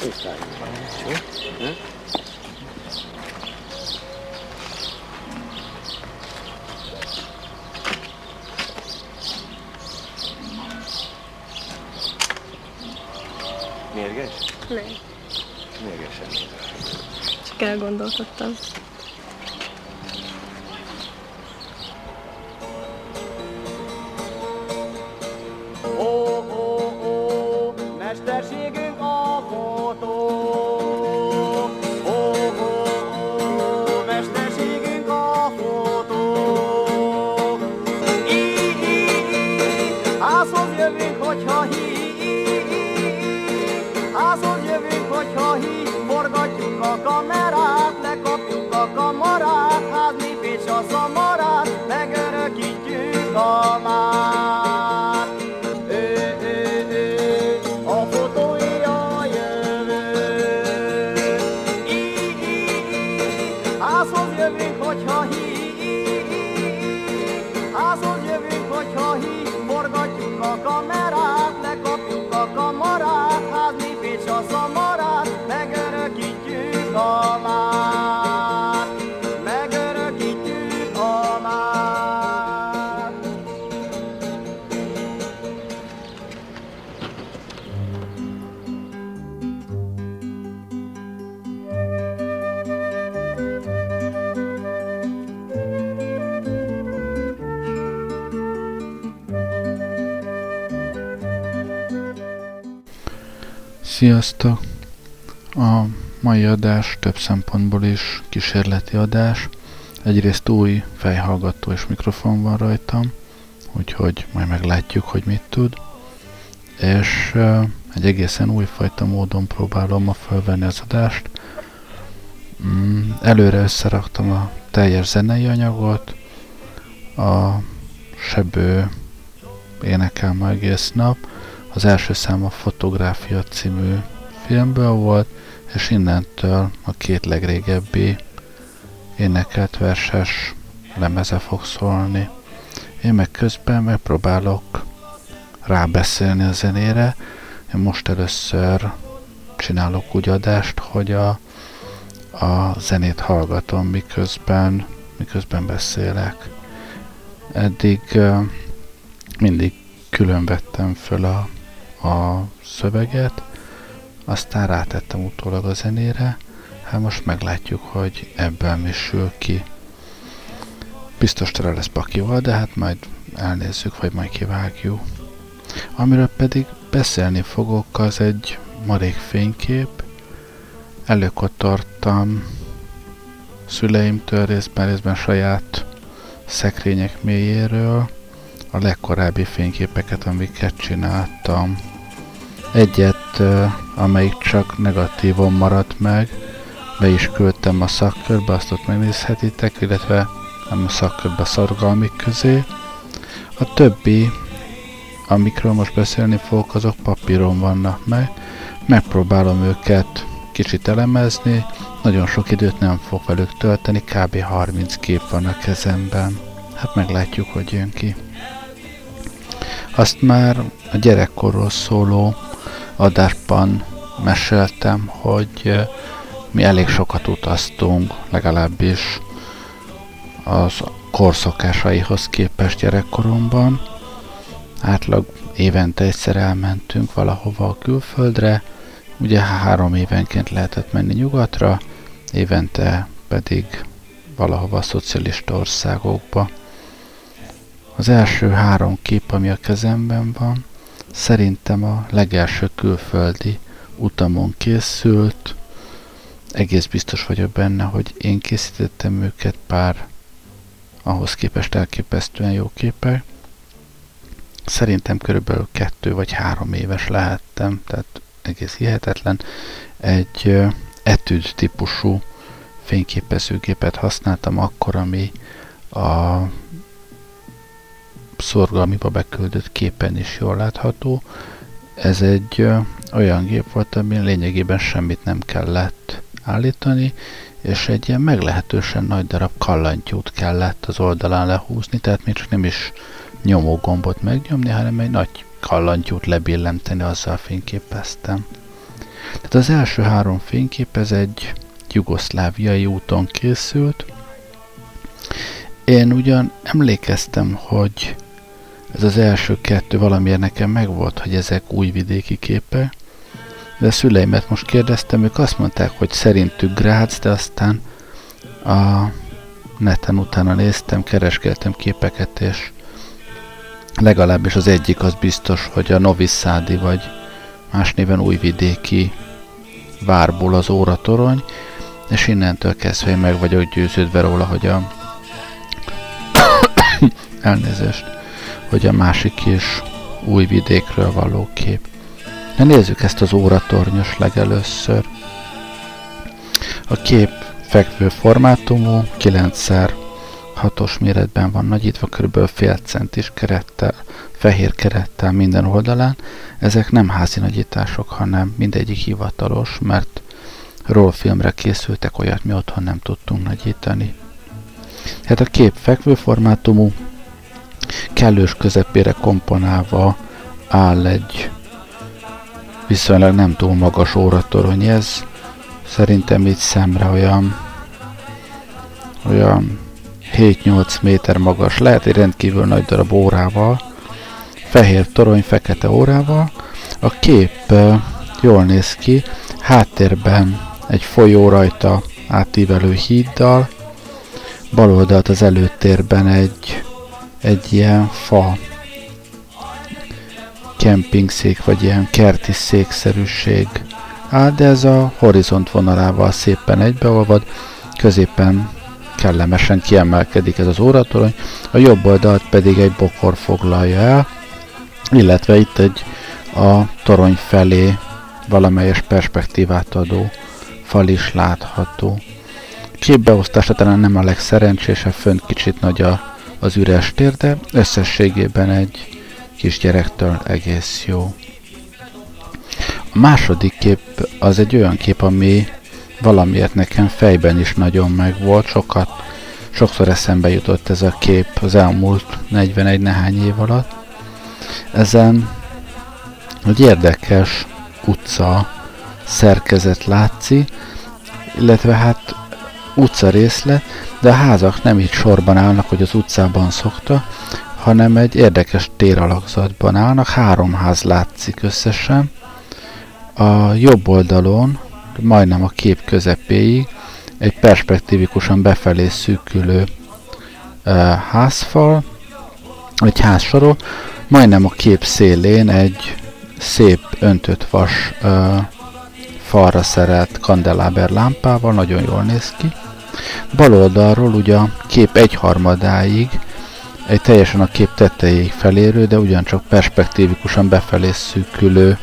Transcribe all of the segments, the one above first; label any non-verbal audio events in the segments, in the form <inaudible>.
Álljunk. Jó? Mérges? Nem, Mérgesen. csak elgondolkodtam. Sziasztok! A mai adás több szempontból is kísérleti adás. Egyrészt új fejhallgató és mikrofon van rajtam, úgyhogy majd meglátjuk, hogy mit tud. És egy egészen újfajta módon próbálom ma felvenni az adást. Mm, előre összeraktam a teljes zenei anyagot, a sebő énekel ma egész nap, az első szám a Fotográfia című filmből volt, és innentől a két legrégebbi énekelt verses lemeze fog szólni. Én meg közben megpróbálok rábeszélni a zenére. Én most először csinálok úgy adást, hogy a, a zenét hallgatom, miközben, miközben beszélek. Eddig mindig külön vettem föl a, a szöveget, aztán rátettem utólag a zenére, hát most meglátjuk, hogy ebből mi sül ki. Biztos tele lesz pakival, de hát majd elnézzük, vagy majd kivágjuk. Amiről pedig beszélni fogok, az egy marék fénykép. Előkotortam szüleimtől részben, részben saját szekrények mélyéről, a legkorábbi fényképeket, amiket csináltam. Egyet, amelyik csak negatívon maradt meg, be is küldtem a szakkörbe, azt ott megnézhetitek, illetve nem a szakkörbe, szorgalmik közé. A többi, amikről most beszélni fogok, azok papíron vannak meg. Megpróbálom őket kicsit elemezni, nagyon sok időt nem fog velük tölteni, kb. 30 kép van a kezemben. Hát meglátjuk, hogy jön ki. Azt már a gyerekkorról szóló adásban meséltem, hogy mi elég sokat utaztunk, legalábbis az korszokásaihoz képest gyerekkoromban. Átlag évente egyszer elmentünk valahova a külföldre, ugye három évenként lehetett menni nyugatra, évente pedig valahova a szocialista országokba. Az első három kép, ami a kezemben van, szerintem a legelső külföldi utamon készült. Egész biztos vagyok benne, hogy én készítettem őket, pár ahhoz képest elképesztően jó képek. Szerintem körülbelül kettő vagy három éves lehettem, tehát egész hihetetlen. Egy etűd típusú fényképezőgépet használtam akkor, ami a szorgalmiba beküldött képen is jól látható. Ez egy ö, olyan gép volt, amin lényegében semmit nem kellett állítani, és egy ilyen meglehetősen nagy darab kallantyút kellett az oldalán lehúzni, tehát még csak nem is nyomógombot megnyomni, hanem egy nagy kallantyút lebillenteni, azzal fényképeztem. Tehát az első három fénykép ez egy jugoszláviai úton készült. Én ugyan emlékeztem, hogy ez az első kettő valamiért nekem megvolt, hogy ezek új vidéki képek, de a szüleimet most kérdeztem, ők azt mondták, hogy szerintük Grác, de aztán a neten utána néztem, kereskeltem képeket, és legalábbis az egyik az biztos, hogy a Noviszádi vagy más néven újvidéki várból az óratorony, és innentől kezdve én meg vagyok győződve róla, hogy a <coughs> elnézést, hogy a másik is új vidékről való kép. De nézzük ezt az óratornyos legelőször. A kép fekvő formátumú, 9x6-os méretben van nagyítva, kb. fél centis kerettel, fehér kerettel minden oldalán. Ezek nem házi nagyítások, hanem mindegyik hivatalos, mert rollfilmre készültek, olyat mi otthon nem tudtunk nagyítani. Hát a kép fekvő formátumú, kellős közepére komponálva áll egy viszonylag nem túl magas óratorony ez. Szerintem így szemre olyan, olyan 7-8 méter magas, lehet egy rendkívül nagy darab órával, fehér torony, fekete órával. A kép jól néz ki, háttérben egy folyó rajta átívelő híddal, bal oldalt az előtérben egy, egy ilyen fa kempingszék, vagy ilyen kerti székszerűség áll, de ez a horizont vonalával szépen egybeolvad, középen kellemesen kiemelkedik ez az óratorony, a jobb oldalt pedig egy bokor foglalja el, illetve itt egy a torony felé valamelyes perspektívát adó fal is látható. Képbeosztása talán nem a legszerencsésebb, fönt kicsit nagy a, az üres tér, de összességében egy kisgyerektől egész jó. A második kép az egy olyan kép, ami valamiért nekem fejben is nagyon megvolt, sokat, sokszor eszembe jutott ez a kép az elmúlt 41 nehány év alatt. Ezen egy érdekes utca szerkezet látszik, illetve hát utca részlet, de a házak nem így sorban állnak, hogy az utcában szokta, hanem egy érdekes téralakzatban állnak, három ház látszik összesen. A jobb oldalon, majdnem a kép közepéig, egy perspektívikusan befelé szűkülő uh, házfal, egy házsorol, majdnem a kép szélén egy szép öntött vas uh, falra szerelt kandeláber lámpával, nagyon jól néz ki. Bal oldalról ugye a kép egyharmadáig egy teljesen a kép tetejéig felérő, de ugyancsak perspektívikusan befelé szűkülő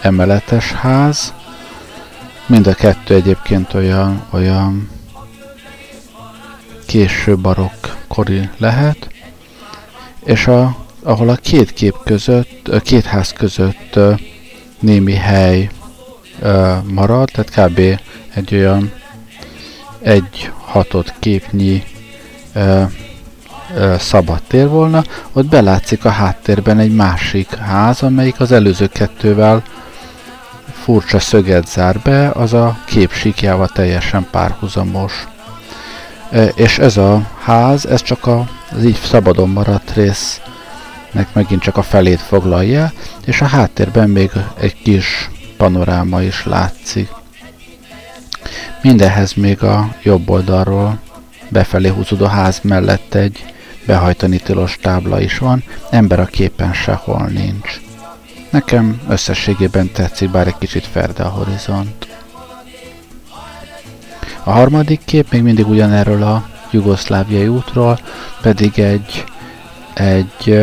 emeletes ház. Mind a kettő egyébként olyan, olyan késő barokk kori lehet, és a, ahol a két kép között, a két ház között némi hely marad, tehát kb. egy olyan egy hatott képnyi szabad tér volna, ott belátszik a háttérben egy másik ház, amelyik az előző kettővel furcsa szöget zár be, az a kép síkjával teljesen párhuzamos. És ez a ház, ez csak az így szabadon maradt résznek megint csak a felét foglalja, és a háttérben még egy kis panoráma is látszik. Mindenhez még a jobb oldalról befelé húzódó ház mellett egy behajtani tilos tábla is van, ember a képen sehol nincs. Nekem összességében tetszik, bár egy kicsit ferde a horizont. A harmadik kép még mindig ugyanerről a jugoszláviai útról, pedig egy, egy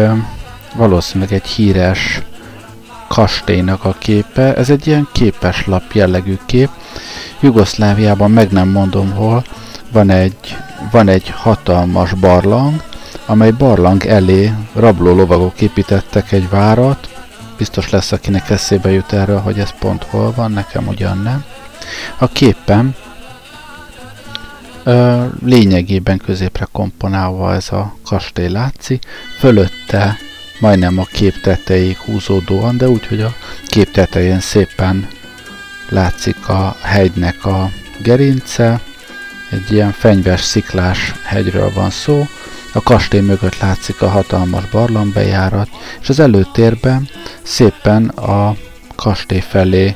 valószínűleg egy híres kastélynak a képe. Ez egy ilyen képeslap jellegű kép. Jugoszláviában meg nem mondom hol, van egy, van egy hatalmas barlang, amely barlang elé rabló lovagok építettek egy várat. Biztos lesz, akinek eszébe jut erről, hogy ez pont hol van, nekem ugyan nem. A képen ö, lényegében középre komponálva ez a kastély látszik, fölötte majdnem a kép tetejéig húzódóan, de úgy, hogy a kép tetején szépen látszik a hegynek a gerince, egy ilyen fenyves sziklás hegyről van szó, a kastély mögött látszik a hatalmas barlangbejárat, és az előtérben szépen a kastély felé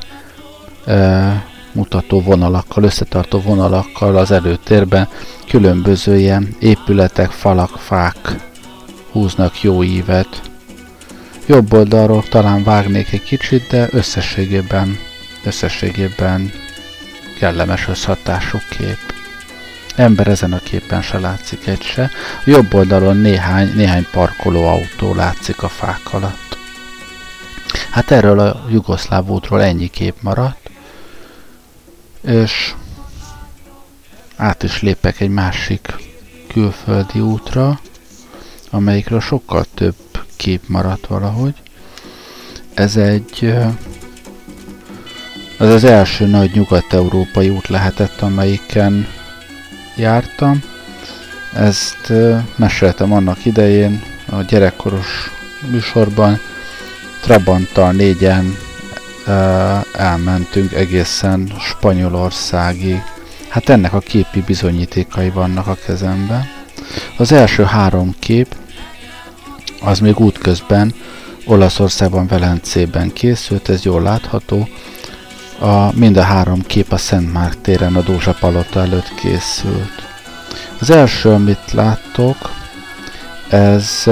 e, mutató vonalakkal, összetartó vonalakkal az előtérben különböző ilyen épületek, falak, fák húznak jó ívet. Jobb oldalról talán vágnék egy kicsit, de összességében, összességében kellemes összhatású kép. Ember ezen a képen se látszik egy se. A jobb oldalon néhány, néhány parkoló autó látszik a fák alatt. Hát erről a jugoszláv útról ennyi kép maradt, és át is lépek egy másik külföldi útra, amelyikről sokkal több kép maradt valahogy. Ez egy az az első nagy nyugat-európai út lehetett, amelyiken jártam. Ezt meséltem annak idején a gyerekkoros műsorban. Trabanttal négyen elmentünk egészen Spanyolországig. Hát ennek a képi bizonyítékai vannak a kezemben. Az első három kép az még útközben Olaszországban, Velencében készült, ez jól látható. A, mind a három kép a Szent Márk téren a Dózsa Palota előtt készült. Az első, amit láttok, ez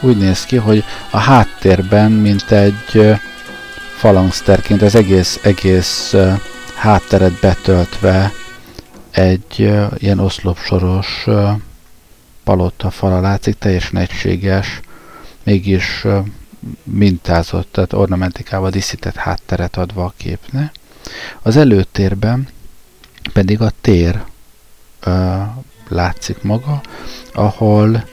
úgy néz ki, hogy a háttérben, mint egy falangszterként az egész, egész hátteret betöltve egy ilyen oszlopsoros palota fala látszik, teljesen egységes, mégis mintázott, tehát ornamentikával díszített hátteret adva a képne. Az előtérben pedig a tér ö, látszik maga, ahol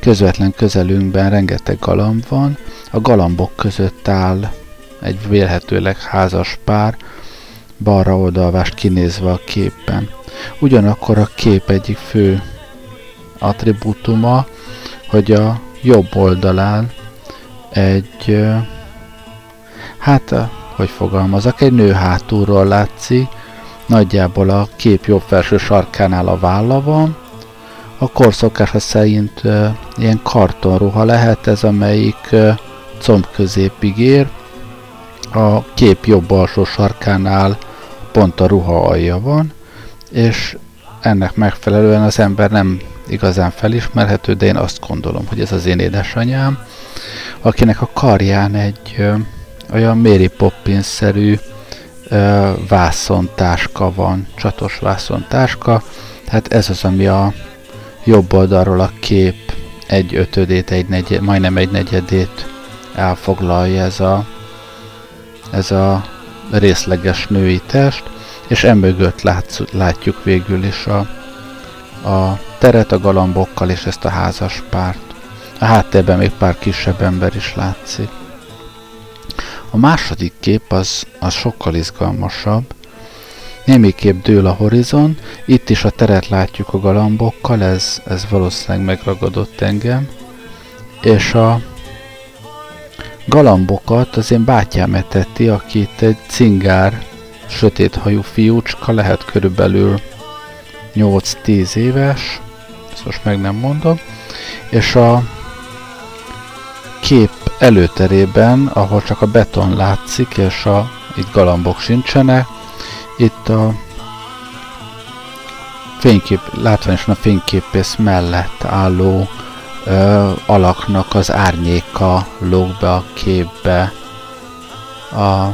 közvetlen közelünkben rengeteg galamb van, a galambok között áll egy vélhetőleg házas pár, balra oldalvást kinézve a képben. Ugyanakkor a kép egyik fő attribútuma, hogy a jobb oldalán egy, hát, hogy fogalmazok, egy nő hátulról látszik, nagyjából a kép jobb felső sarkánál a válla van, a korszokása szerint uh, ilyen kartonruha lehet ez, amelyik uh, comb középig ér, a kép jobb alsó sarkánál pont a ruha alja van, és ennek megfelelően az ember nem igazán felismerhető, de én azt gondolom, hogy ez az én édesanyám, akinek a karján egy ö, olyan Mary Poppins-szerű ö, vászontáska van, csatos vászontáska, tehát ez az, ami a jobb oldalról a kép egy ötödét, egy negyed, majdnem egy negyedét elfoglalja ez a, ez a részleges női test, és emögött látsz, látjuk végül is a, a teret a galambokkal és ezt a házas párt. A háttérben még pár kisebb ember is látszik. A második kép az, az sokkal izgalmasabb. Némiképp dől a horizon, itt is a teret látjuk a galambokkal, ez, ez valószínűleg megragadott engem. És a galambokat az én bátyám eteti, akit egy cingár, sötéthajú fiúcska, lehet körülbelül 8-10 éves, ezt most meg nem mondom, és a kép előterében, ahol csak a beton látszik, és a, itt galambok sincsenek, itt a fénykép, látványosan a fényképész mellett álló ö, alaknak az árnyéka lóg be a képbe a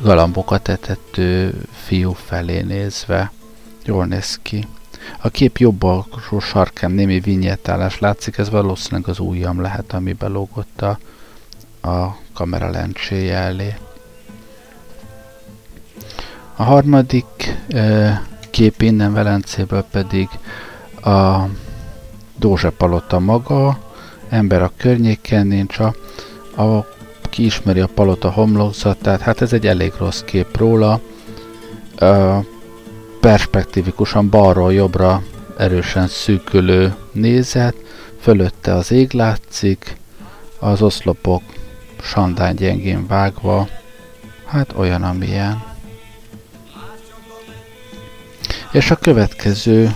galambokat etető fiú felé nézve. Jól néz ki. A kép jobb alsó sarkán némi vinyettálás látszik, ez valószínűleg az ujjam lehet, ami belógott a, a kamera lencséje elé. A harmadik e, kép innen Velencéből pedig a Dózse Palota maga, ember a környéken nincs, a, a ki ismeri a palota homlokzatát, hát ez egy elég rossz kép róla. E, perspektívikusan balról jobbra erősen szűkülő nézet, fölötte az ég látszik, az oszlopok sandán gyengén vágva, Hát olyan, amilyen. És a következő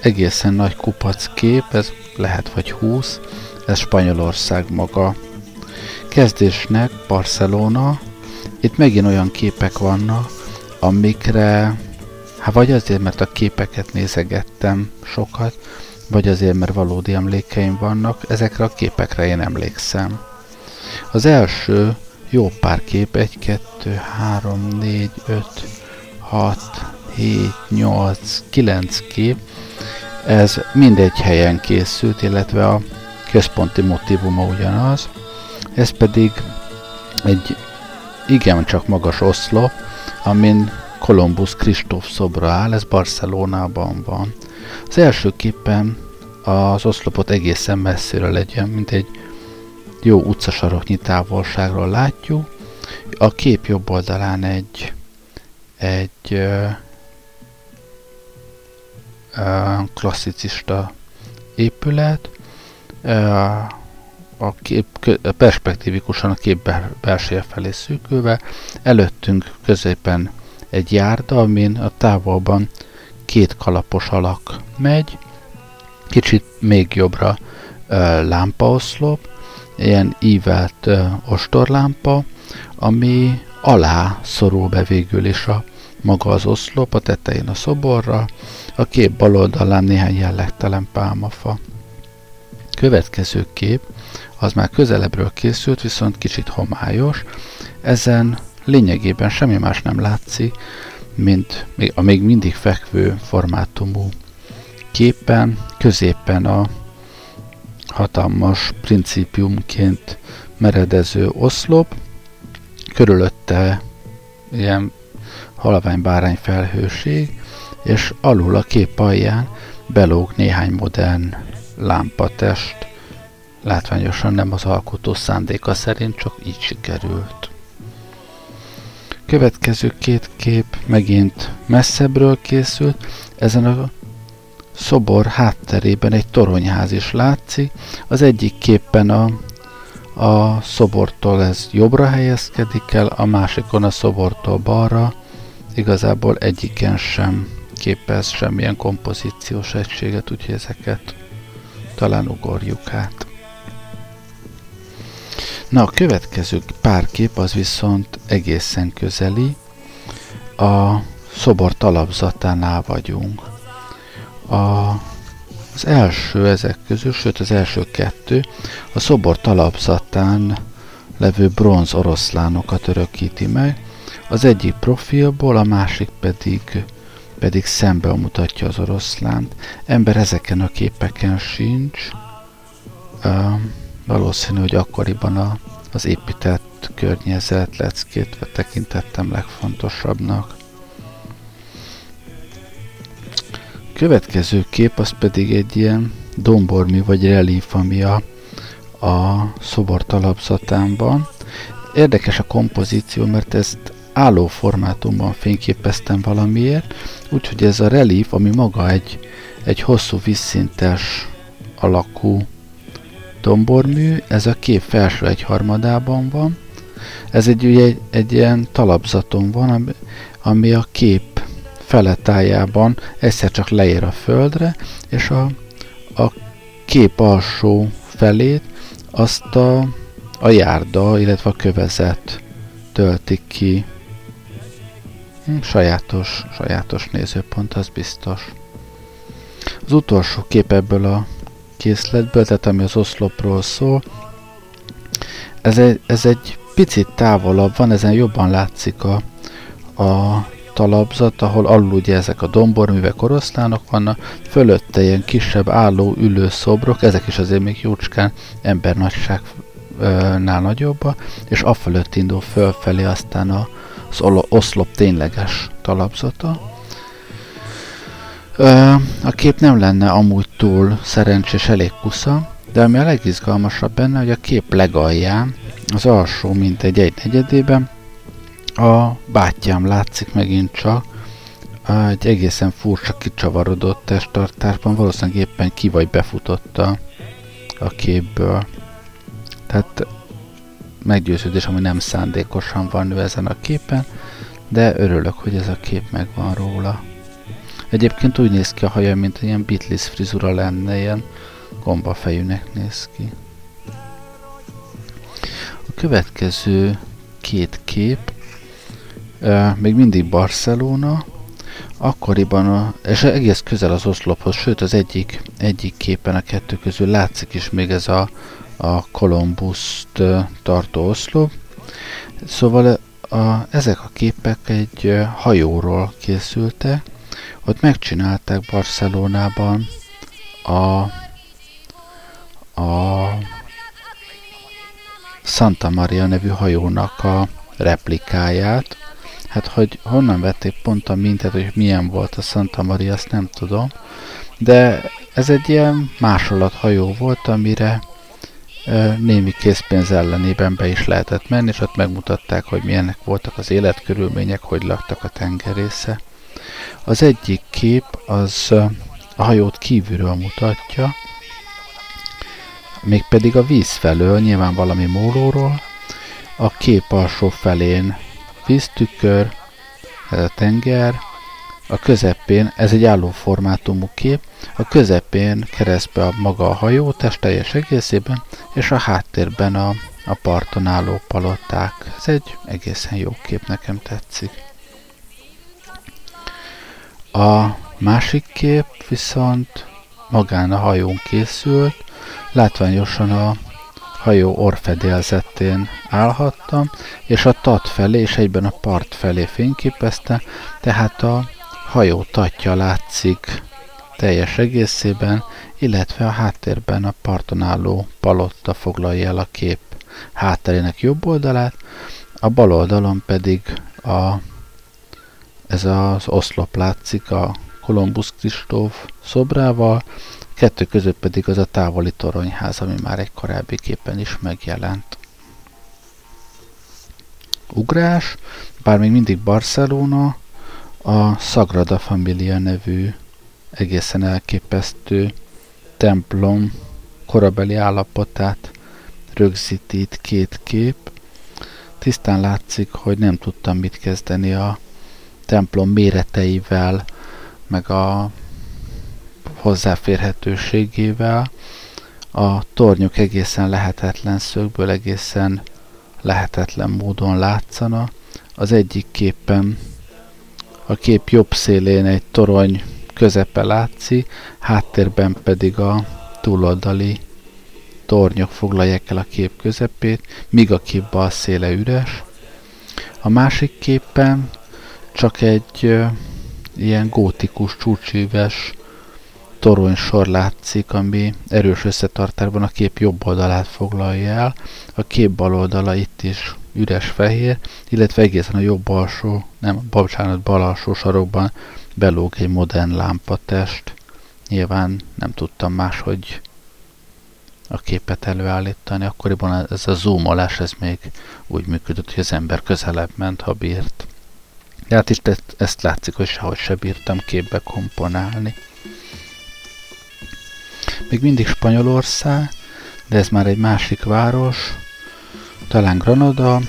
egészen nagy kupac kép, ez lehet vagy 20, ez Spanyolország maga. Kezdésnek Barcelona, itt megint olyan képek vannak, amikre, hát vagy azért, mert a képeket nézegettem sokat, vagy azért, mert valódi emlékeim vannak, ezekre a képekre én emlékszem. Az első jó pár kép, 1, 2, 3, 4, 5, 6, 7, 8, 9 kép, ez mindegy helyen készült, illetve a központi motivuma ugyanaz. Ez pedig egy igen csak magas oszlop, amin Kolumbusz Kristóf szobra áll, ez Barcelonában van. Az első képen az oszlopot egészen messzire legyen, mint egy jó utcasaroknyi távolságról látjuk. A kép jobb oldalán egy, egy ö, ö, klasszicista épület, ö, a kép perspektívikusan a kép belseje felé szűkülve, előttünk középen egy járda, amin a távolban két kalapos alak megy, kicsit még jobbra lámpaoszlop, ilyen ívelt ostorlámpa, ami alá szorul be végül is a maga az oszlop, a tetején a szoborra, a kép bal oldalán néhány jellegtelen pálmafa. Következő kép, az már közelebbről készült, viszont kicsit homályos. Ezen lényegében semmi más nem látszik, mint a még mindig fekvő formátumú képen, középen a hatalmas principiumként meredező oszlop, körülötte ilyen halvány bárány felhőség, és alul a kép alján belóg néhány modern lámpatest, látványosan nem az alkotó szándéka szerint, csak így sikerült. Következő két kép megint messzebbről készült, ezen a szobor hátterében egy toronyház is látszik, az egyik képen a, a szobortól ez jobbra helyezkedik el, a másikon a szobortól balra, igazából egyiken sem képez semmilyen kompozíciós egységet, úgyhogy ezeket talán ugorjuk át. Na, a következő pár kép az viszont egészen közeli. A szobor talapzatánál vagyunk. A, az első ezek közül, sőt az első kettő, a szobor talapzatán levő bronz oroszlánokat örökíti meg, az egyik profilból, a másik pedig pedig szembe mutatja az oroszlánt. Ember ezeken a képeken sincs. Uh, valószínű, hogy akkoriban a, az épített környezet leckét tekintettem legfontosabbnak. Következő kép az pedig egy ilyen dombormi vagy relíf, ami a, a szobor talapzatán. Érdekes a kompozíció, mert ezt álló formátumban fényképeztem valamiért, úgyhogy ez a relíf, ami maga egy, egy hosszú vízszintes alakú dombormű, ez a kép felső egy harmadában van. Ez egy, ugye, egy, egy ilyen talapzaton van, ami, ami a kép feletájában egyszer csak leér a földre, és a, a kép alsó felét azt a, a járda, illetve a kövezet töltik ki. Hm, sajátos, sajátos nézőpont, az biztos. Az utolsó kép ebből a készletből, tehát ami az oszlopról szól, ez egy, ez egy picit távolabb van, ezen jobban látszik a, a talapzat, ahol alul ugye ezek a domborművek, oroszlánok vannak, fölötte ilyen kisebb álló, ülő szobrok, ezek is azért még jócskán embernagyságnál nagyobb, és afölött indul fölfelé aztán az oszlop tényleges talapzata. A kép nem lenne amúgy túl szerencsés, elég kusza, de ami a legizgalmasabb benne, hogy a kép legalján, az alsó mint egy egy negyedében, a bátyám látszik megint csak, egy egészen furcsa kicsavarodott testtartásban, valószínűleg éppen ki vagy befutott a, a képből. Tehát meggyőződés, ami nem szándékosan van ő ezen a képen, de örülök, hogy ez a kép megvan róla. Egyébként úgy néz ki a haja, mint ilyen Beatles frizura lenne, ilyen gombafejűnek néz ki. A következő két kép, még mindig Barcelona, akkoriban, a, és egész közel az oszlophoz, sőt az egyik, egyik képen a kettő közül látszik is még ez a, a Columbus-t tartó oszlop. Szóval a, ezek a képek egy hajóról készültek, ott megcsinálták Barcelonában a, a Santa Maria nevű hajónak a replikáját. Hát, hogy honnan vették pont a mintet, hogy milyen volt a Santa Maria, azt nem tudom. De ez egy ilyen másolat volt, amire némi készpénz ellenében be is lehetett menni, és ott megmutatták, hogy milyenek voltak az életkörülmények, hogy laktak a tengerésze. Az egyik kép az a hajót kívülről mutatja, mégpedig a víz felől, nyilván valami mólóról, a kép alsó felén víztükör, tenger, a közepén, ez egy álló formátumú kép, a közepén keresztbe a maga a hajó test teljes egészében, és a háttérben a, a parton álló palották. Ez egy egészen jó kép, nekem tetszik. A másik kép viszont magán a hajón készült, látványosan a hajó orfedélzetén állhattam, és a tat felé és egyben a part felé fényképezte, tehát a hajó tatja látszik teljes egészében, illetve a háttérben a parton álló palotta foglalja el a kép hátterének jobb oldalát, a bal oldalon pedig a, ez az oszlop látszik a Kolumbusz Kristóf szobrával, kettő között pedig az a távoli toronyház, ami már egy korábbi képen is megjelent. Ugrás, bár még mindig Barcelona, a Sagrada Familia nevű egészen elképesztő templom korabeli állapotát rögzíti itt két kép. Tisztán látszik, hogy nem tudtam mit kezdeni a templom méreteivel, meg a hozzáférhetőségével. A tornyok egészen lehetetlen szögből, egészen lehetetlen módon látszana. Az egyik képen a kép jobb szélén egy torony közepe látszik, háttérben pedig a túloldali tornyok foglalják el a kép közepét, míg a kép bal széle üres. A másik képen csak egy ilyen gótikus, csúcsíves torony-sor látszik, ami erős összetartásban a kép jobb oldalát foglalja el. A kép bal oldala itt is üres fehér, illetve egészen a jobb alsó, nem, bocsánat, bal alsó sarokban belóg egy modern lámpatest. Nyilván nem tudtam máshogy a képet előállítani. Akkoriban ez a zoomolás, ez még úgy működött, hogy az ember közelebb ment, ha bírt. De hát is ezt, ezt látszik, hogy sehogy se bírtam képbe komponálni. Még mindig Spanyolország, de ez már egy másik város, talán Granada,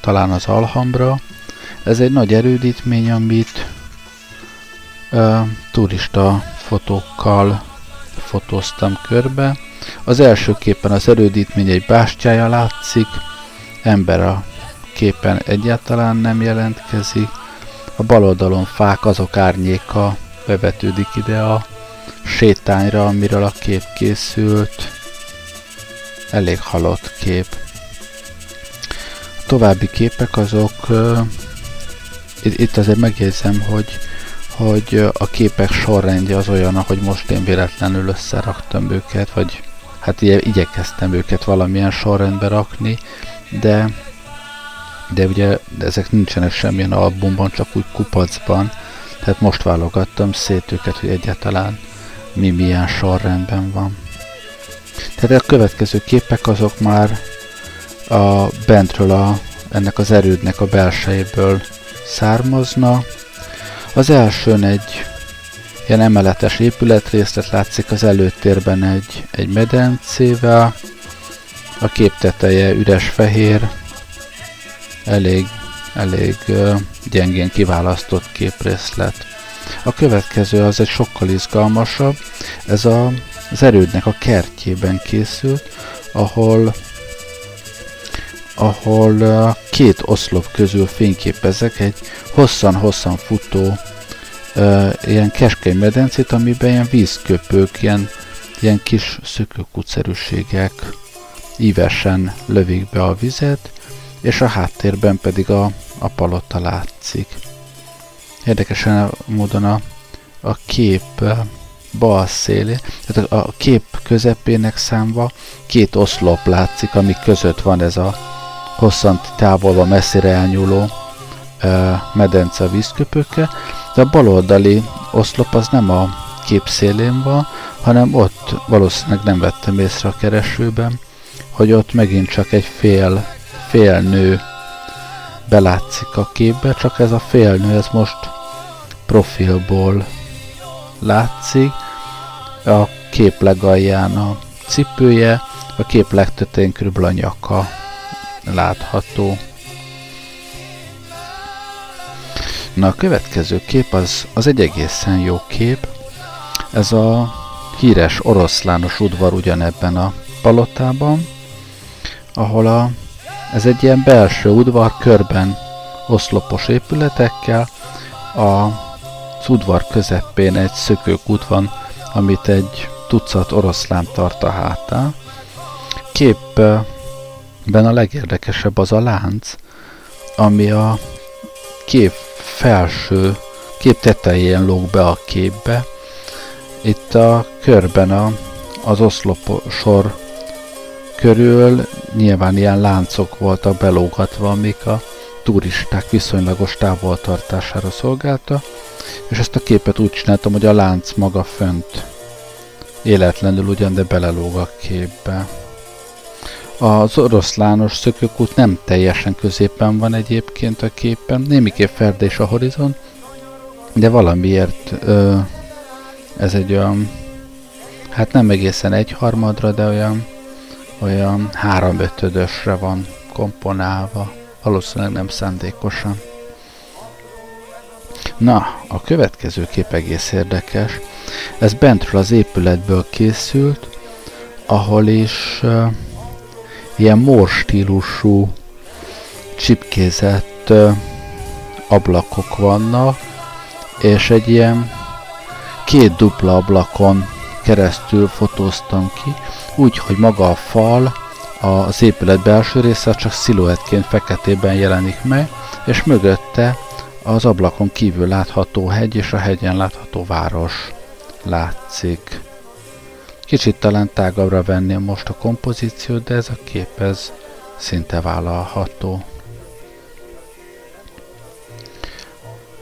talán az Alhambra. Ez egy nagy erődítmény, amit ö, turista fotókkal fotóztam körbe. Az első képen az erődítmény egy bástyája látszik, ember a képen egyáltalán nem jelentkezik, a bal oldalon fák, azok árnyéka bevetődik ide a sétányra, amiről a kép készült. Elég halott kép. A további képek azok, itt azért megjegyzem, hogy hogy a képek sorrendje az olyan, ahogy most én véletlenül összeraktam őket, vagy hát igyekeztem őket valamilyen sorrendbe rakni, de de ugye ezek nincsenek semmilyen albumban, csak úgy kupacban, tehát most válogattam szét őket, hogy egyáltalán mi milyen sorrendben van. Tehát a következő képek azok már a bentről a, ennek az erődnek a belsejéből származna. Az elsőn egy ilyen emeletes épületrészlet látszik az előtérben egy, egy medencével, A kép teteje üres fehér, elég, elég gyengén kiválasztott képrészlet. A következő az egy sokkal izgalmasabb, ez a, az erődnek a kertjében készült, ahol ahol két oszlop közül fényképezek egy hosszan-hosszan futó ilyen keskeny medencét, amiben ilyen vízköpők, ilyen, ilyen kis szökőkutszerűségek ívesen lövik be a vizet, és a háttérben pedig a, a palota látszik. Érdekesen módon a, a kép bal szélén, tehát a kép közepének számva két oszlop látszik, amik között van ez a hosszan távolva messzire elnyúló medence a vízköpőkkel, de a baloldali oszlop az nem a kép szélén van, hanem ott valószínűleg nem vettem észre a keresőben, hogy ott megint csak egy fél, fél nő belátszik a képbe, csak ez a fél nő, ez most profilból látszik, a kép legalján a cipője, a kép legtetején körülbelül a nyaka látható. Na a következő kép az, az egy egészen jó kép. Ez a híres oroszlános udvar ugyanebben a palotában, ahol a, ez egy ilyen belső udvar körben oszlopos épületekkel, a, udvar közepén egy szökőkút van, amit egy tucat oroszlán tart a hátán. Képben a legérdekesebb az a lánc, ami a kép felső kép tetején lóg be a képbe. Itt a körben a, az oszlopsor körül nyilván ilyen láncok voltak belógatva, amik a turisták viszonylagos távoltartására szolgálta, és ezt a képet úgy csináltam, hogy a lánc maga fönt életlenül ugyan, de belelóg a képbe. Az oroszlános szökőkút nem teljesen középen van egyébként a képen, némiképp ferdés a horizon, de valamiért ö, ez egy olyan, hát nem egészen egy harmadra, de olyan, olyan háromötödösre van komponálva, valószínűleg nem szándékosan. Na, a következő kép egész érdekes. Ez bentről az épületből készült, ahol is uh, ilyen mór stílusú csipkézett uh, ablakok vannak, és egy ilyen két dupla ablakon keresztül fotóztam ki, úgy, hogy maga a fal az épület belső része csak sziluettként feketében jelenik meg, és mögötte az ablakon kívül látható hegy és a hegyen látható város látszik. Kicsit talán tágabbra venném most a kompozíciót, de ez a kép ez szinte vállalható.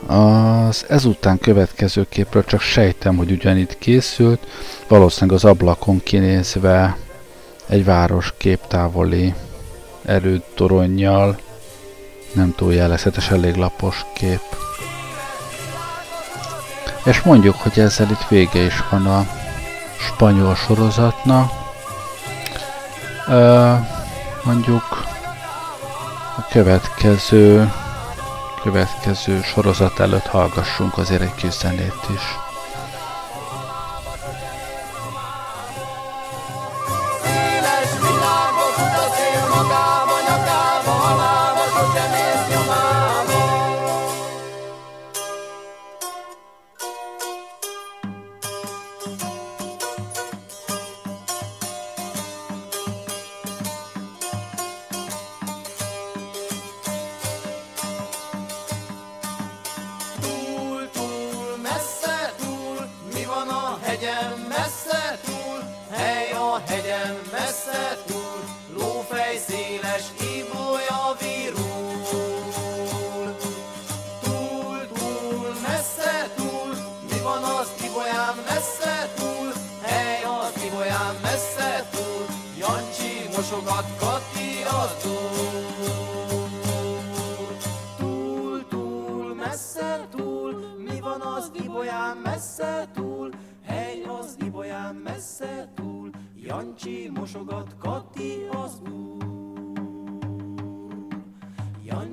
Az ezután következő képről csak sejtem, hogy ugyanitt készült, valószínűleg az ablakon kinézve egy város képtávoli erőtoronnyal, nem túl jellegzetes, elég lapos kép. És mondjuk, hogy ezzel itt vége is van a spanyol sorozatnak. Uh, mondjuk a következő következő sorozat előtt hallgassunk azért egy kis zenét is.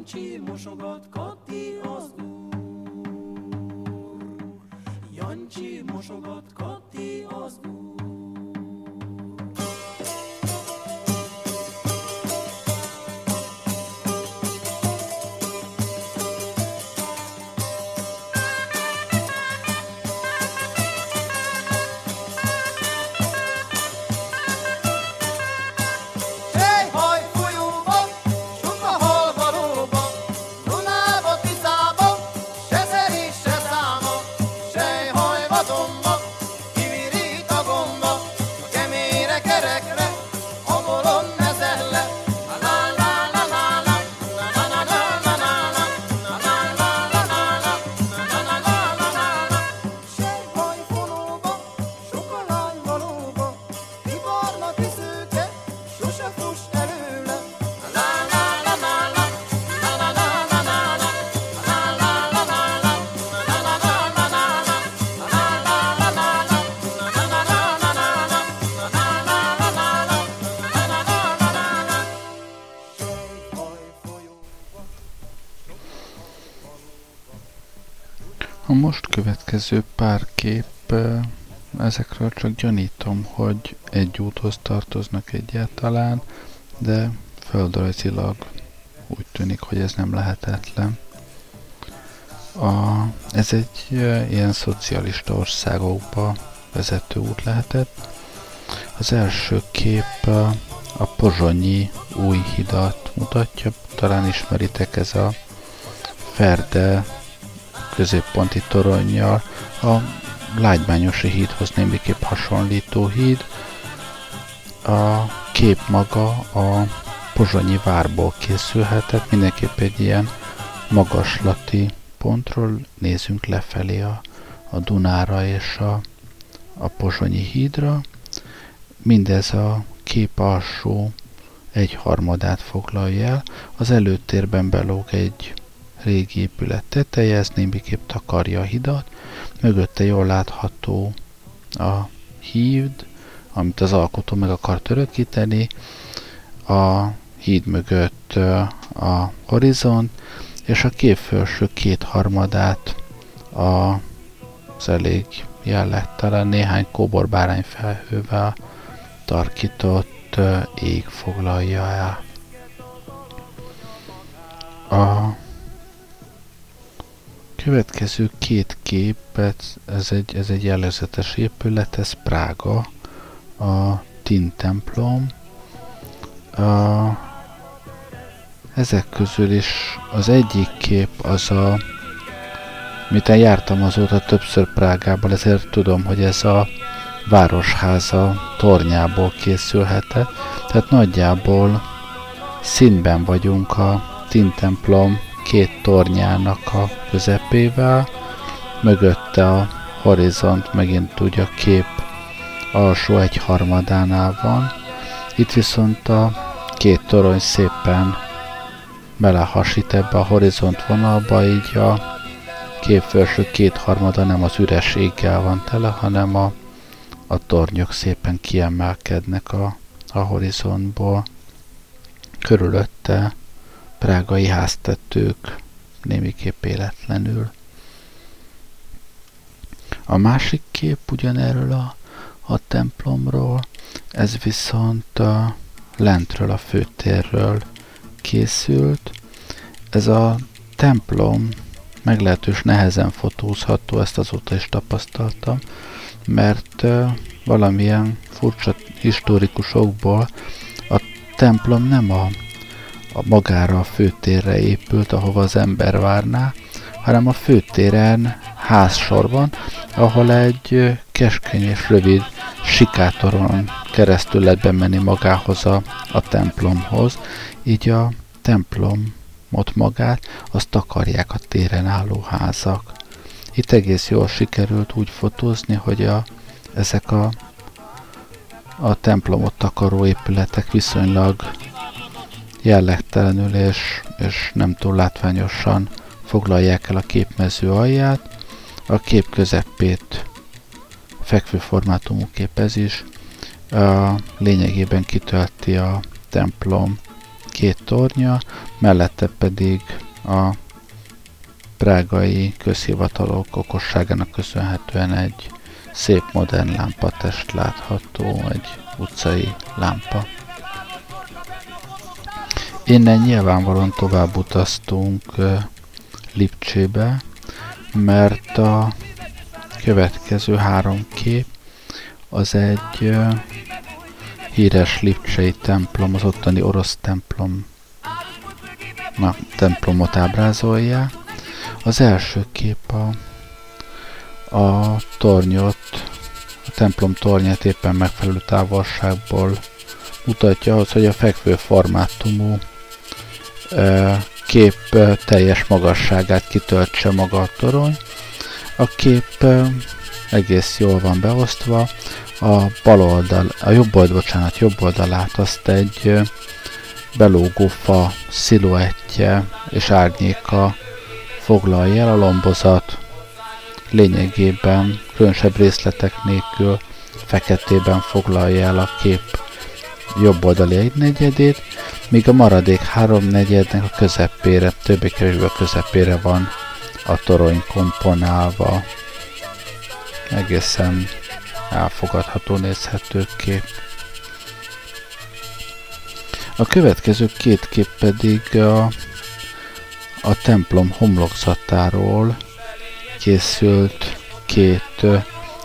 Jancsi mosogat Kati az úr. Jancsi mosogat Kati az úr. Következő pár kép, ezekről csak gyanítom, hogy egy úthoz tartoznak egyáltalán, de földrajzilag úgy tűnik, hogy ez nem lehetetlen. A, ez egy ilyen szocialista országokba vezető út lehetett. Az első kép a pozsonyi új hidat mutatja, talán ismeritek ez a Ferde középponti toronnyal, a Lágymányosi hídhoz némiképp hasonlító híd. A kép maga a pozsonyi várból készülhetett, mindenképp egy ilyen magaslati pontról nézünk lefelé a, a Dunára és a, a pozsonyi hídra. Mindez a kép alsó egyharmadát foglalja el. Az előtérben belóg egy régi épület teteje, ez némiképp takarja a hidat, mögötte jól látható a híd, amit az alkotó meg akart örökíteni, a híd mögött a horizont, és a kép felső kétharmadát a, az elég jellegtelen néhány kóborbárány felhővel tarkított ég foglalja el. A következő két képet, ez egy, ez egy jellegzetes épület, ez Prága, a Tin templom. A, ezek közül is az egyik kép az a, miután jártam azóta többször Prágában, ezért tudom, hogy ez a városháza tornyából készülhetett. Tehát nagyjából színben vagyunk a Tin templom két tornyának a közepével, mögötte a horizont megint úgy a kép alsó egyharmadánál van. Itt viszont a két torony szépen belehasít ebbe a horizont vonalba, így a kép felső kétharmada nem az üres éggel van tele, hanem a, a tornyok szépen kiemelkednek a, a horizontból. Körülötte prágai háztetők némiképp életlenül. A másik kép ugyanerről a, a templomról, ez viszont a lentről, a főtérről készült. Ez a templom meglehetős nehezen fotózható, ezt azóta is tapasztaltam, mert valamilyen furcsa historikusokból a templom nem a a magára a főtérre épült, ahova az ember várná, hanem a főtéren házsorban, ahol egy keskeny és rövid sikátoron keresztül lehet bemenni magához a, a templomhoz, így a templomot magát azt takarják a téren álló házak. Itt egész jól sikerült úgy fotózni, hogy a, ezek a, a templomot takaró épületek viszonylag jellegtelenül és, és nem túl látványosan foglalják el a képmező alját. A kép közepét fekvő formátumú képez is. A lényegében kitölti a templom két tornya, mellette pedig a prágai közhivatalok okosságának köszönhetően egy szép modern lámpatest látható, egy utcai lámpa. Innen nyilvánvalóan tovább utaztunk Lipcsébe, mert a következő három kép az egy híres lipcsei templom, az ottani orosz templom na, templomot ábrázolja. Az első kép a, a tornyot, a templom tornyát éppen megfelelő távolságból mutatja az, hogy a fekvő formátumú kép teljes magasságát kitöltse maga a torony. A kép egész jól van beosztva, a bal oldal, a jobb oldal, bocsánat, jobb oldalát azt egy belógó fa sziluettje és árnyéka foglalja el a lombozat. Lényegében különösebb részletek nélkül feketében foglalja el a kép jobb oldali egynegyedét, míg a maradék háromnegyednek a közepére, többé-kevésbé a közepére van a torony komponálva. Egészen elfogadható nézhető kép. A következő két kép pedig a, a templom homlokzatáról készült két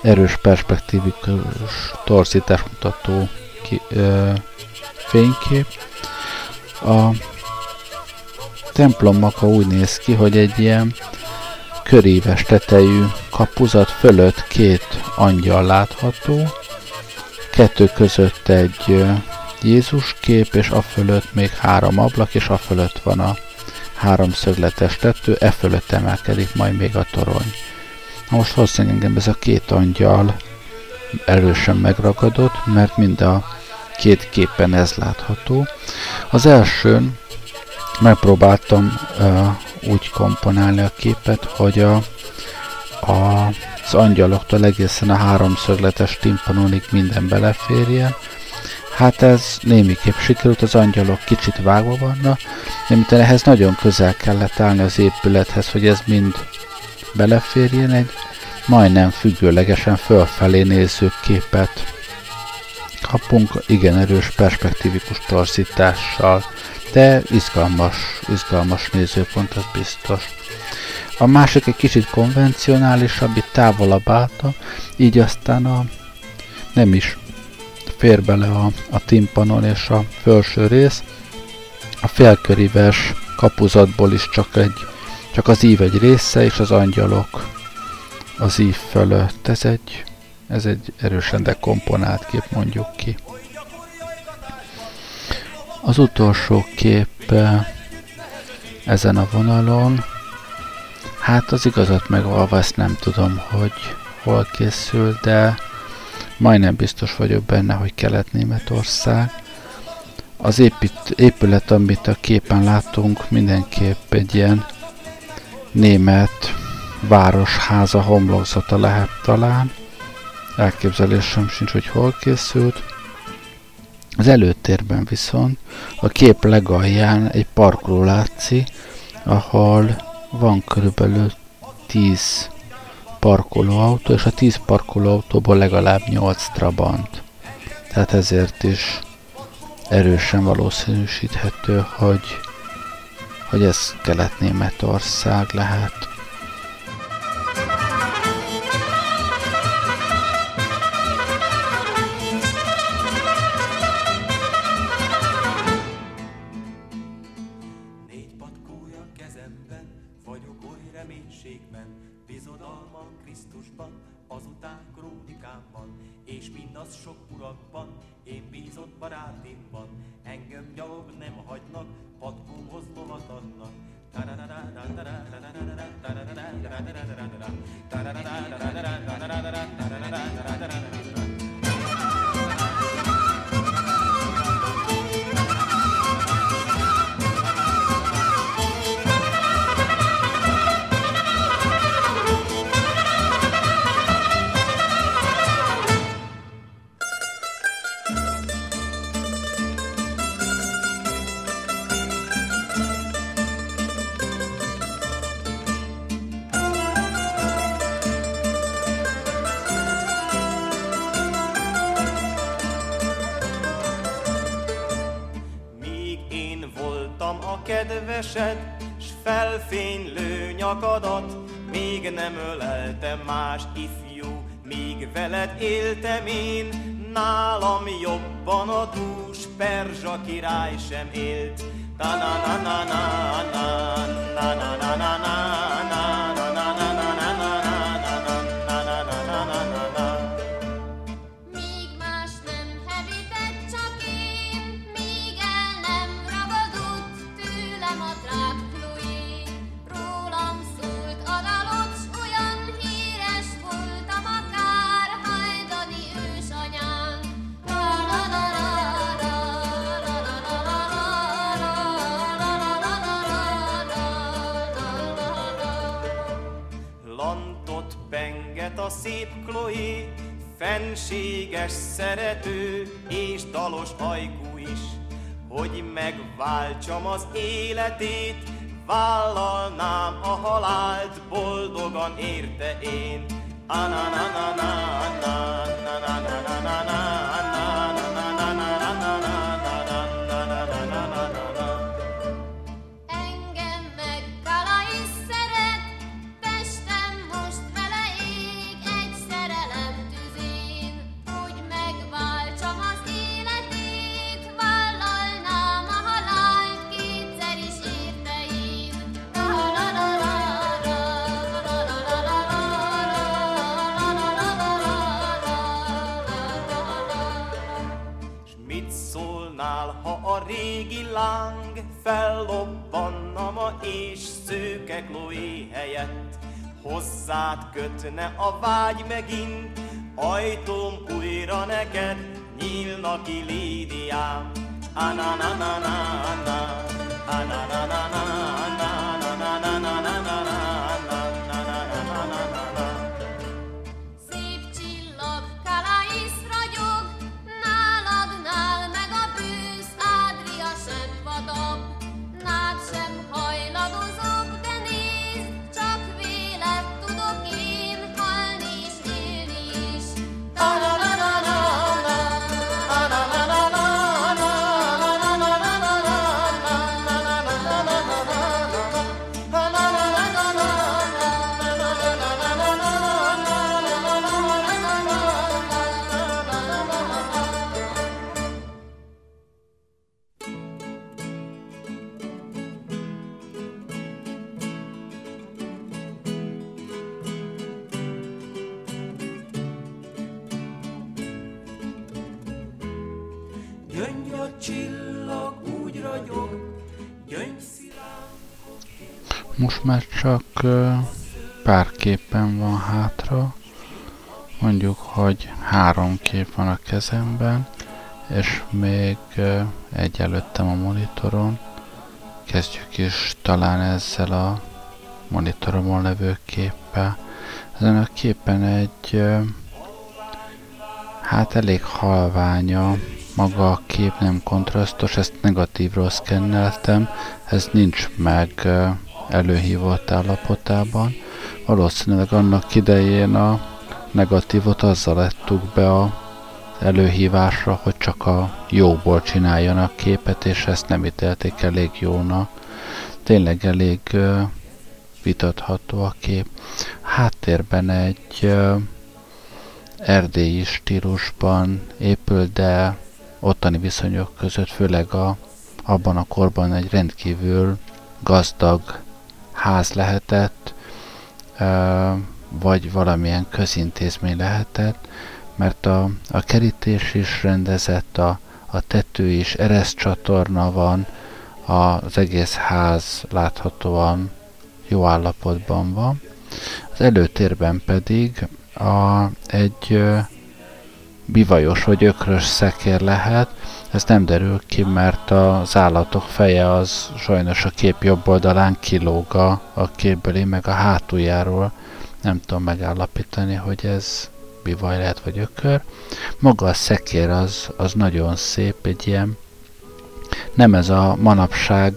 erős perspektívikus torzítás mutató ki, ö, fénykép. A templom maga úgy néz ki, hogy egy ilyen köríves tetejű kapuzat fölött két angyal látható, kettő között egy Jézus kép, és a fölött még három ablak, és a fölött van a háromszögletes tető, e fölött emelkedik majd még a torony. Na most valószínűleg engem ez a két angyal erősen megragadott, mert mind a két képen ez látható. Az elsőn megpróbáltam uh, úgy komponálni a képet, hogy a, a, az angyaloktól egészen a háromszögletes timpanonig minden beleférjen. Hát ez némiképp sikerült, az angyalok kicsit vágva vannak, de ehhez nagyon közel kellett állni az épülethez, hogy ez mind beleférjen egy majdnem függőlegesen fölfelé néző képet kapunk igen erős perspektívikus torzítással, de izgalmas, izgalmas nézőpont, az biztos. A másik egy kicsit konvencionálisabb, itt távolabb állta, így aztán a, nem is fér bele a, a timpanon és a felső rész. A félköríves kapuzatból is csak, egy, csak az ív egy része, és az angyalok az ív fölött. Ez egy, ez egy erősen dekomponált kép, mondjuk ki. Az utolsó kép eh, ezen a vonalon, hát az igazat megvalva ezt nem tudom, hogy hol készül, de majdnem biztos vagyok benne, hogy Kelet-Németország. Az épít, épület, amit a képen látunk, mindenképp egy ilyen német városháza homlokzata lehet talán. Elképzelésem sincs, hogy hol készült. Az előtérben viszont a kép legalján egy parkoló látszik, ahol van körülbelül 10 parkolóautó, és a 10 parkolóautóból legalább 8 Trabant. Tehát ezért is erősen valószínűsíthető, hogy, hogy ez Kelet-Németország lehet. Fenséges szerető és dalos ajkú is, hogy megváltsam az életét, vállalnám a halált, boldogan érte én. Láng fellobbanna ma és szőke Chloe helyett. Hozzád kötne a vágy megint, ajtóm újra neked nyílna ki Lídiám. Anananana, anananana, anananana, Most már csak pár képen van hátra. Mondjuk, hogy három kép van a kezemben, és még egy előttem a monitoron. Kezdjük is talán ezzel a monitoromon levő képpel. Ezen a képen egy hát elég halványa, maga a kép nem kontrasztos, ezt negatívról szkenneltem, ez nincs meg előhívott állapotában. Valószínűleg annak idején a negatívot azzal lettük be a előhívásra, hogy csak a jóból csináljanak képet, és ezt nem ítélték elég jónak. Tényleg elég uh, vitatható a kép. Háttérben egy uh, erdélyi stílusban épül, de ottani viszonyok között, főleg a, abban a korban egy rendkívül gazdag ház lehetett, vagy valamilyen közintézmény lehetett, mert a, a kerítés is rendezett, a, a tető is, ereszcsatorna van, az egész ház láthatóan jó állapotban van. Az előtérben pedig a, egy bivajos vagy ökrös szekér lehet, ez nem derül ki, mert az állatok feje az sajnos a kép jobb oldalán kilóg a, a képből, meg a hátuljáról nem tudom megállapítani, hogy ez bivaj lehet, vagy ökör. Maga a szekér az, az nagyon szép, egy ilyen nem ez a manapság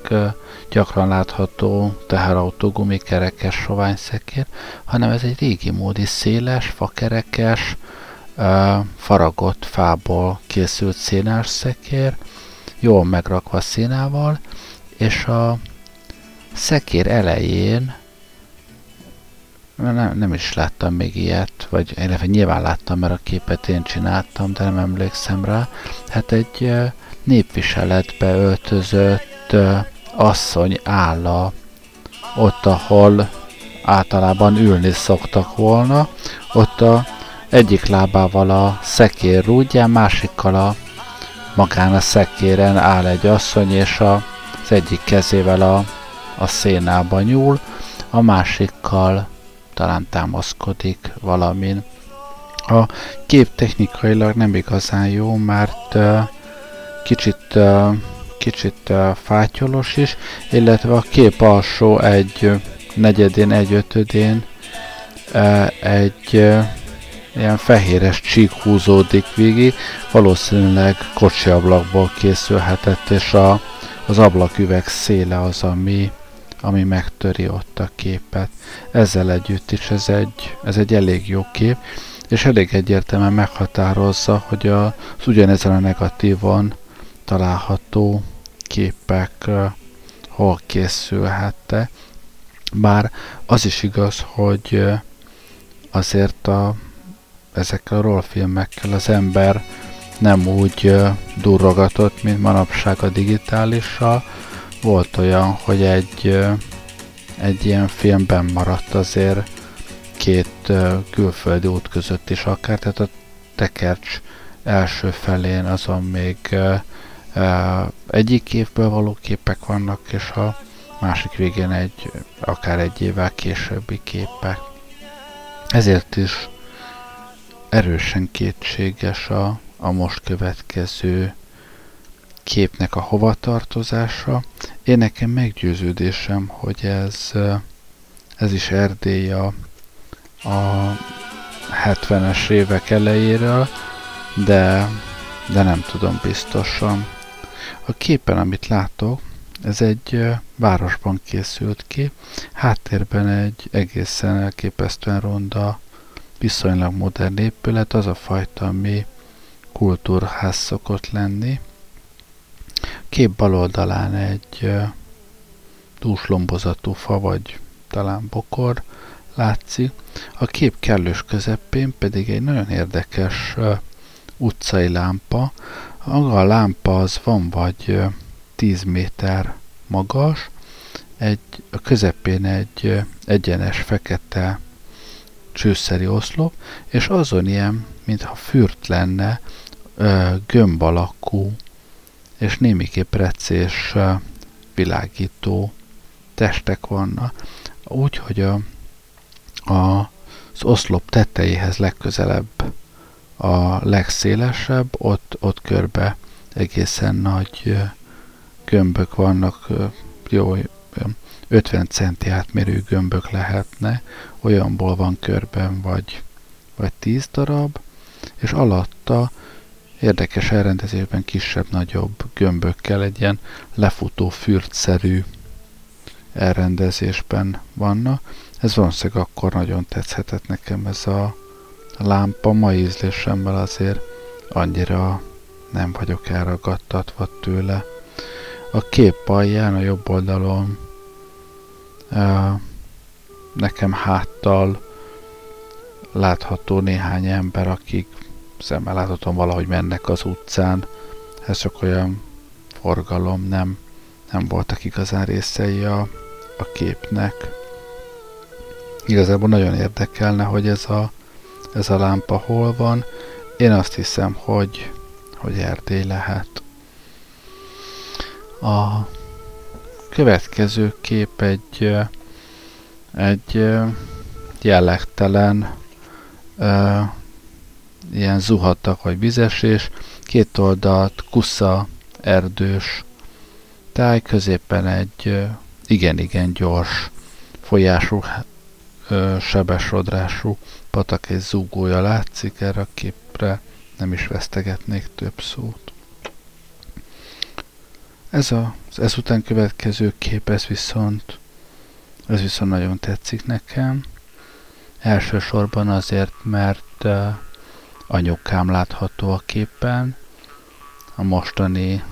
gyakran látható teherautó gumikerekes sovány szekér, hanem ez egy régi módi széles, fakerekes, faragott fából készült szénás szekér, jól megrakva szénával, és a, szekér elején nem, nem is láttam még ilyet, vagy illetve nyilván láttam, mert a képet én csináltam, de nem emlékszem rá. Hát egy népviseletbe öltözött asszony áll a, ott, ahol általában ülni szoktak volna. Ott a egyik lábával a szekér rúdján, másikkal a magán a szekéren áll egy asszony, és a, az egyik kezével a, a szénába nyúl, a másikkal talán támaszkodik valamin. A kép technikailag nem igazán jó, mert uh, kicsit, uh, kicsit uh, fátyolos is, illetve a kép alsó egy negyedén, egy ötödén egy ilyen fehéres csík húzódik végig, valószínűleg kocsi ablakból készülhetett, és a, az ablaküveg széle az, ami, ami megtöri ott a képet. Ezzel együtt is ez egy, ez egy elég jó kép, és elég egyértelműen meghatározza, hogy az ugyanezen a negatívon található képek hol készülhette. Bár az is igaz, hogy azért a, ezekkel a rollfilmekkel az ember nem úgy durrogatott, mint manapság a digitálissal, volt olyan, hogy egy, egy ilyen filmben maradt azért két külföldi út között is akár, tehát a tekercs első felén azon még egyik évből való képek vannak, és a másik végén egy akár egy évvel későbbi képek. Ezért is erősen kétséges a, a most következő képnek a hovatartozása. Én nekem meggyőződésem, hogy ez, ez is Erdély a, a 70-es évek elejéről, de, de nem tudom biztosan. A képen, amit látok, ez egy városban készült ki, háttérben egy egészen elképesztően ronda, viszonylag modern épület, az a fajta, ami kultúrház szokott lenni, Kép bal oldalán egy dúslombozatú fa, vagy talán bokor látszik. A kép kellős közepén pedig egy nagyon érdekes utcai lámpa. Maga a lámpa az van vagy 10 méter magas, egy, a közepén egy egyenes fekete csőszeri oszlop, és azon ilyen, mintha fürt lenne, gömb alakú és némiképp recés világító testek vannak. Úgy, hogy a, a, az oszlop tetejéhez legközelebb a legszélesebb, ott, ott körbe egészen nagy gömbök vannak, jó, 50 centi átmérő gömbök lehetne, olyanból van körben, vagy, vagy 10 darab, és alatta Érdekes elrendezésben kisebb-nagyobb gömbökkel egy ilyen lefutó fürtszerű elrendezésben vannak. Ez valószínűleg akkor nagyon tetszhetett nekem ez a lámpa. Mai ízlésemmel azért annyira nem vagyok elragadtatva tőle. A kép alján, a jobb oldalon nekem háttal látható néhány ember, akik szemmel láthatóan valahogy mennek az utcán. Ez csak olyan forgalom, nem, nem voltak igazán részei a, a képnek. Igazából nagyon érdekelne, hogy ez a, ez a lámpa hol van. Én azt hiszem, hogy, hogy Erdély lehet. A következő kép egy, egy jellegtelen ilyen zuhattak vagy vizesés, két oldalt kusza, erdős táj, középen egy igen-igen gyors folyású, sebesodrású patak és zúgója látszik erre a képre, nem is vesztegetnék több szót. Ez a, az ezután következő kép, ez viszont, ez viszont nagyon tetszik nekem. Elsősorban azért, mert uh, anyukám látható a képen, a mostani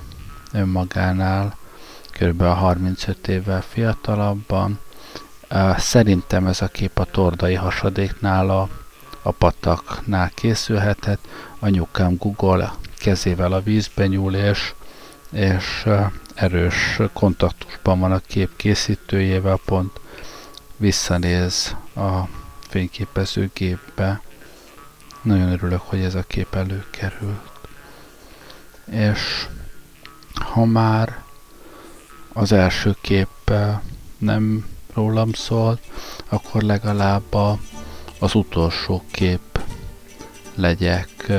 önmagánál kb. 35 évvel fiatalabban. Szerintem ez a kép a tordai hasadéknál, a, a pataknál készülhetett. Anyukám Google kezével a vízbe nyúl, és, és erős kontaktusban van a kép készítőjével, pont visszanéz a fényképezőgépbe. Nagyon örülök, hogy ez a kép előkerült. És ha már az első kép nem rólam szól, akkor legalább a, az utolsó kép legyek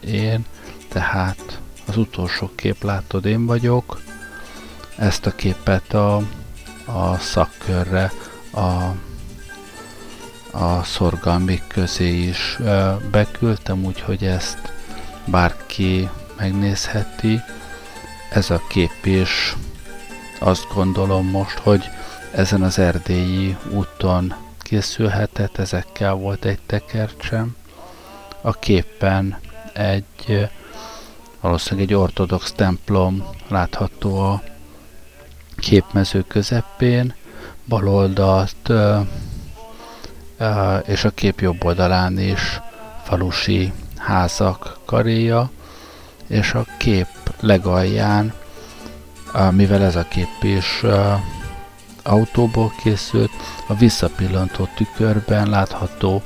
én, tehát az utolsó kép látod én vagyok. Ezt a képet a, a szakkörre, a, a szorgalmik közé is beküldtem, úgyhogy ezt bárki megnézheti. Ez a kép is azt gondolom most, hogy ezen az erdélyi úton készülhetett, ezekkel volt egy tekercsem. A képen egy valószínűleg egy ortodox templom látható a képmező közepén, bal oldalt és a kép jobb oldalán is falusi házak karéja, és a kép legalján, mivel ez a kép is autóból készült, a visszapillantó tükörben látható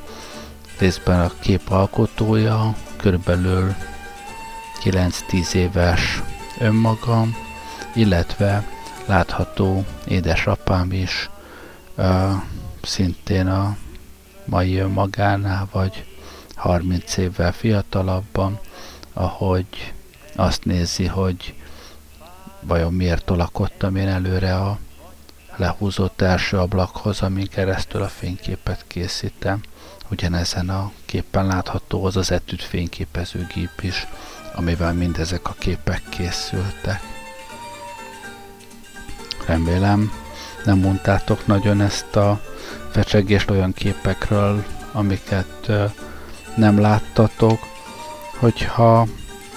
részben a kép alkotója, körülbelül 9-10 éves önmagam, illetve látható édesapám is, uh, szintén a mai önmagánál, vagy 30 évvel fiatalabban, ahogy azt nézi, hogy vajon miért tolakodtam én előre a lehúzott első ablakhoz, amin keresztül a fényképet készítem. Ugyanezen a képen látható az az etüd fényképezőgép is, amivel mindezek a képek készültek. Remélem nem mondtátok nagyon ezt a fecsegést olyan képekről, amiket nem láttatok, hogyha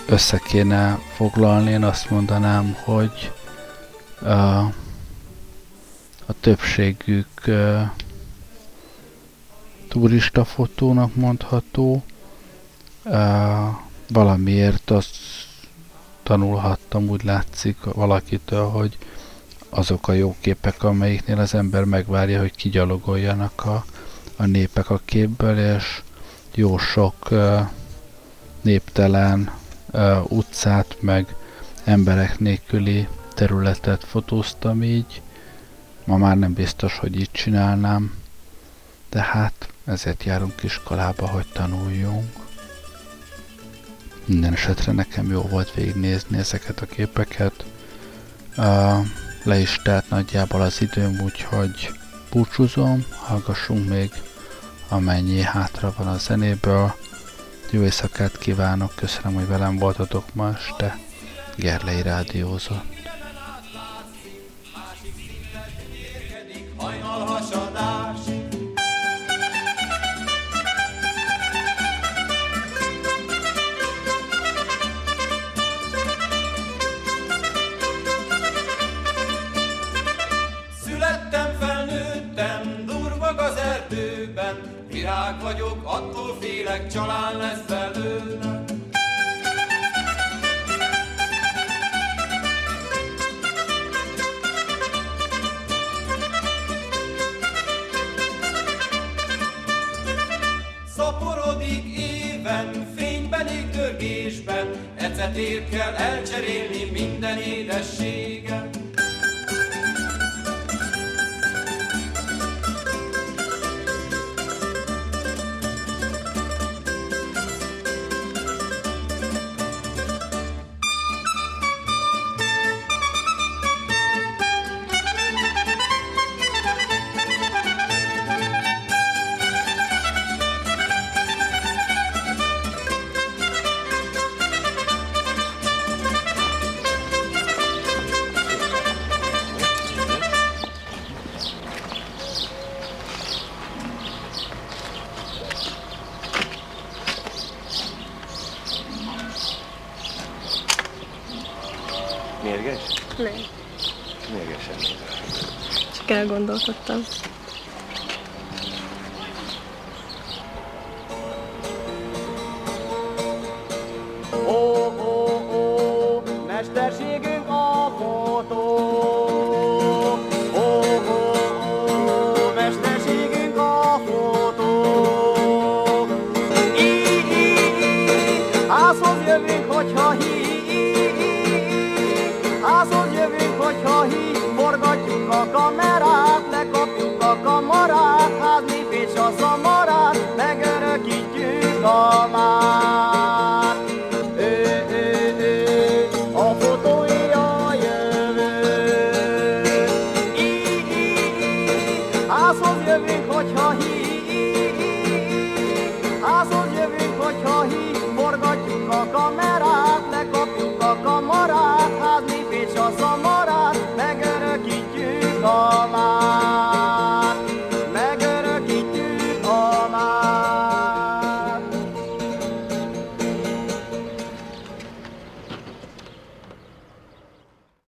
össze kéne foglalni, én azt mondanám, hogy a többségük turista fotónak mondható. Valamiért azt tanulhattam, úgy látszik valakitől, hogy azok a jó képek, amelyiknél az ember megvárja, hogy kigyalogoljanak a, a népek a képből, és jó sok uh, néptelen uh, utcát, meg emberek nélküli területet fotóztam így. Ma már nem biztos, hogy így csinálnám, de hát ezért járunk iskolába, hogy tanuljunk. Minden esetre nekem jó volt végignézni ezeket a képeket. Uh, le is telt nagyjából az időm, úgyhogy búcsúzom, hallgassunk még amennyi hátra van a zenéből. Jó éjszakát kívánok, köszönöm, hogy velem voltatok ma este. Gerlei Rádiózott. virág vagyok, attól félek, csalán lesz belőle. Szaporodik éven, fényben, égtörgésben, ecetért kell elcserélni minden édességet. Elgondolkodtam.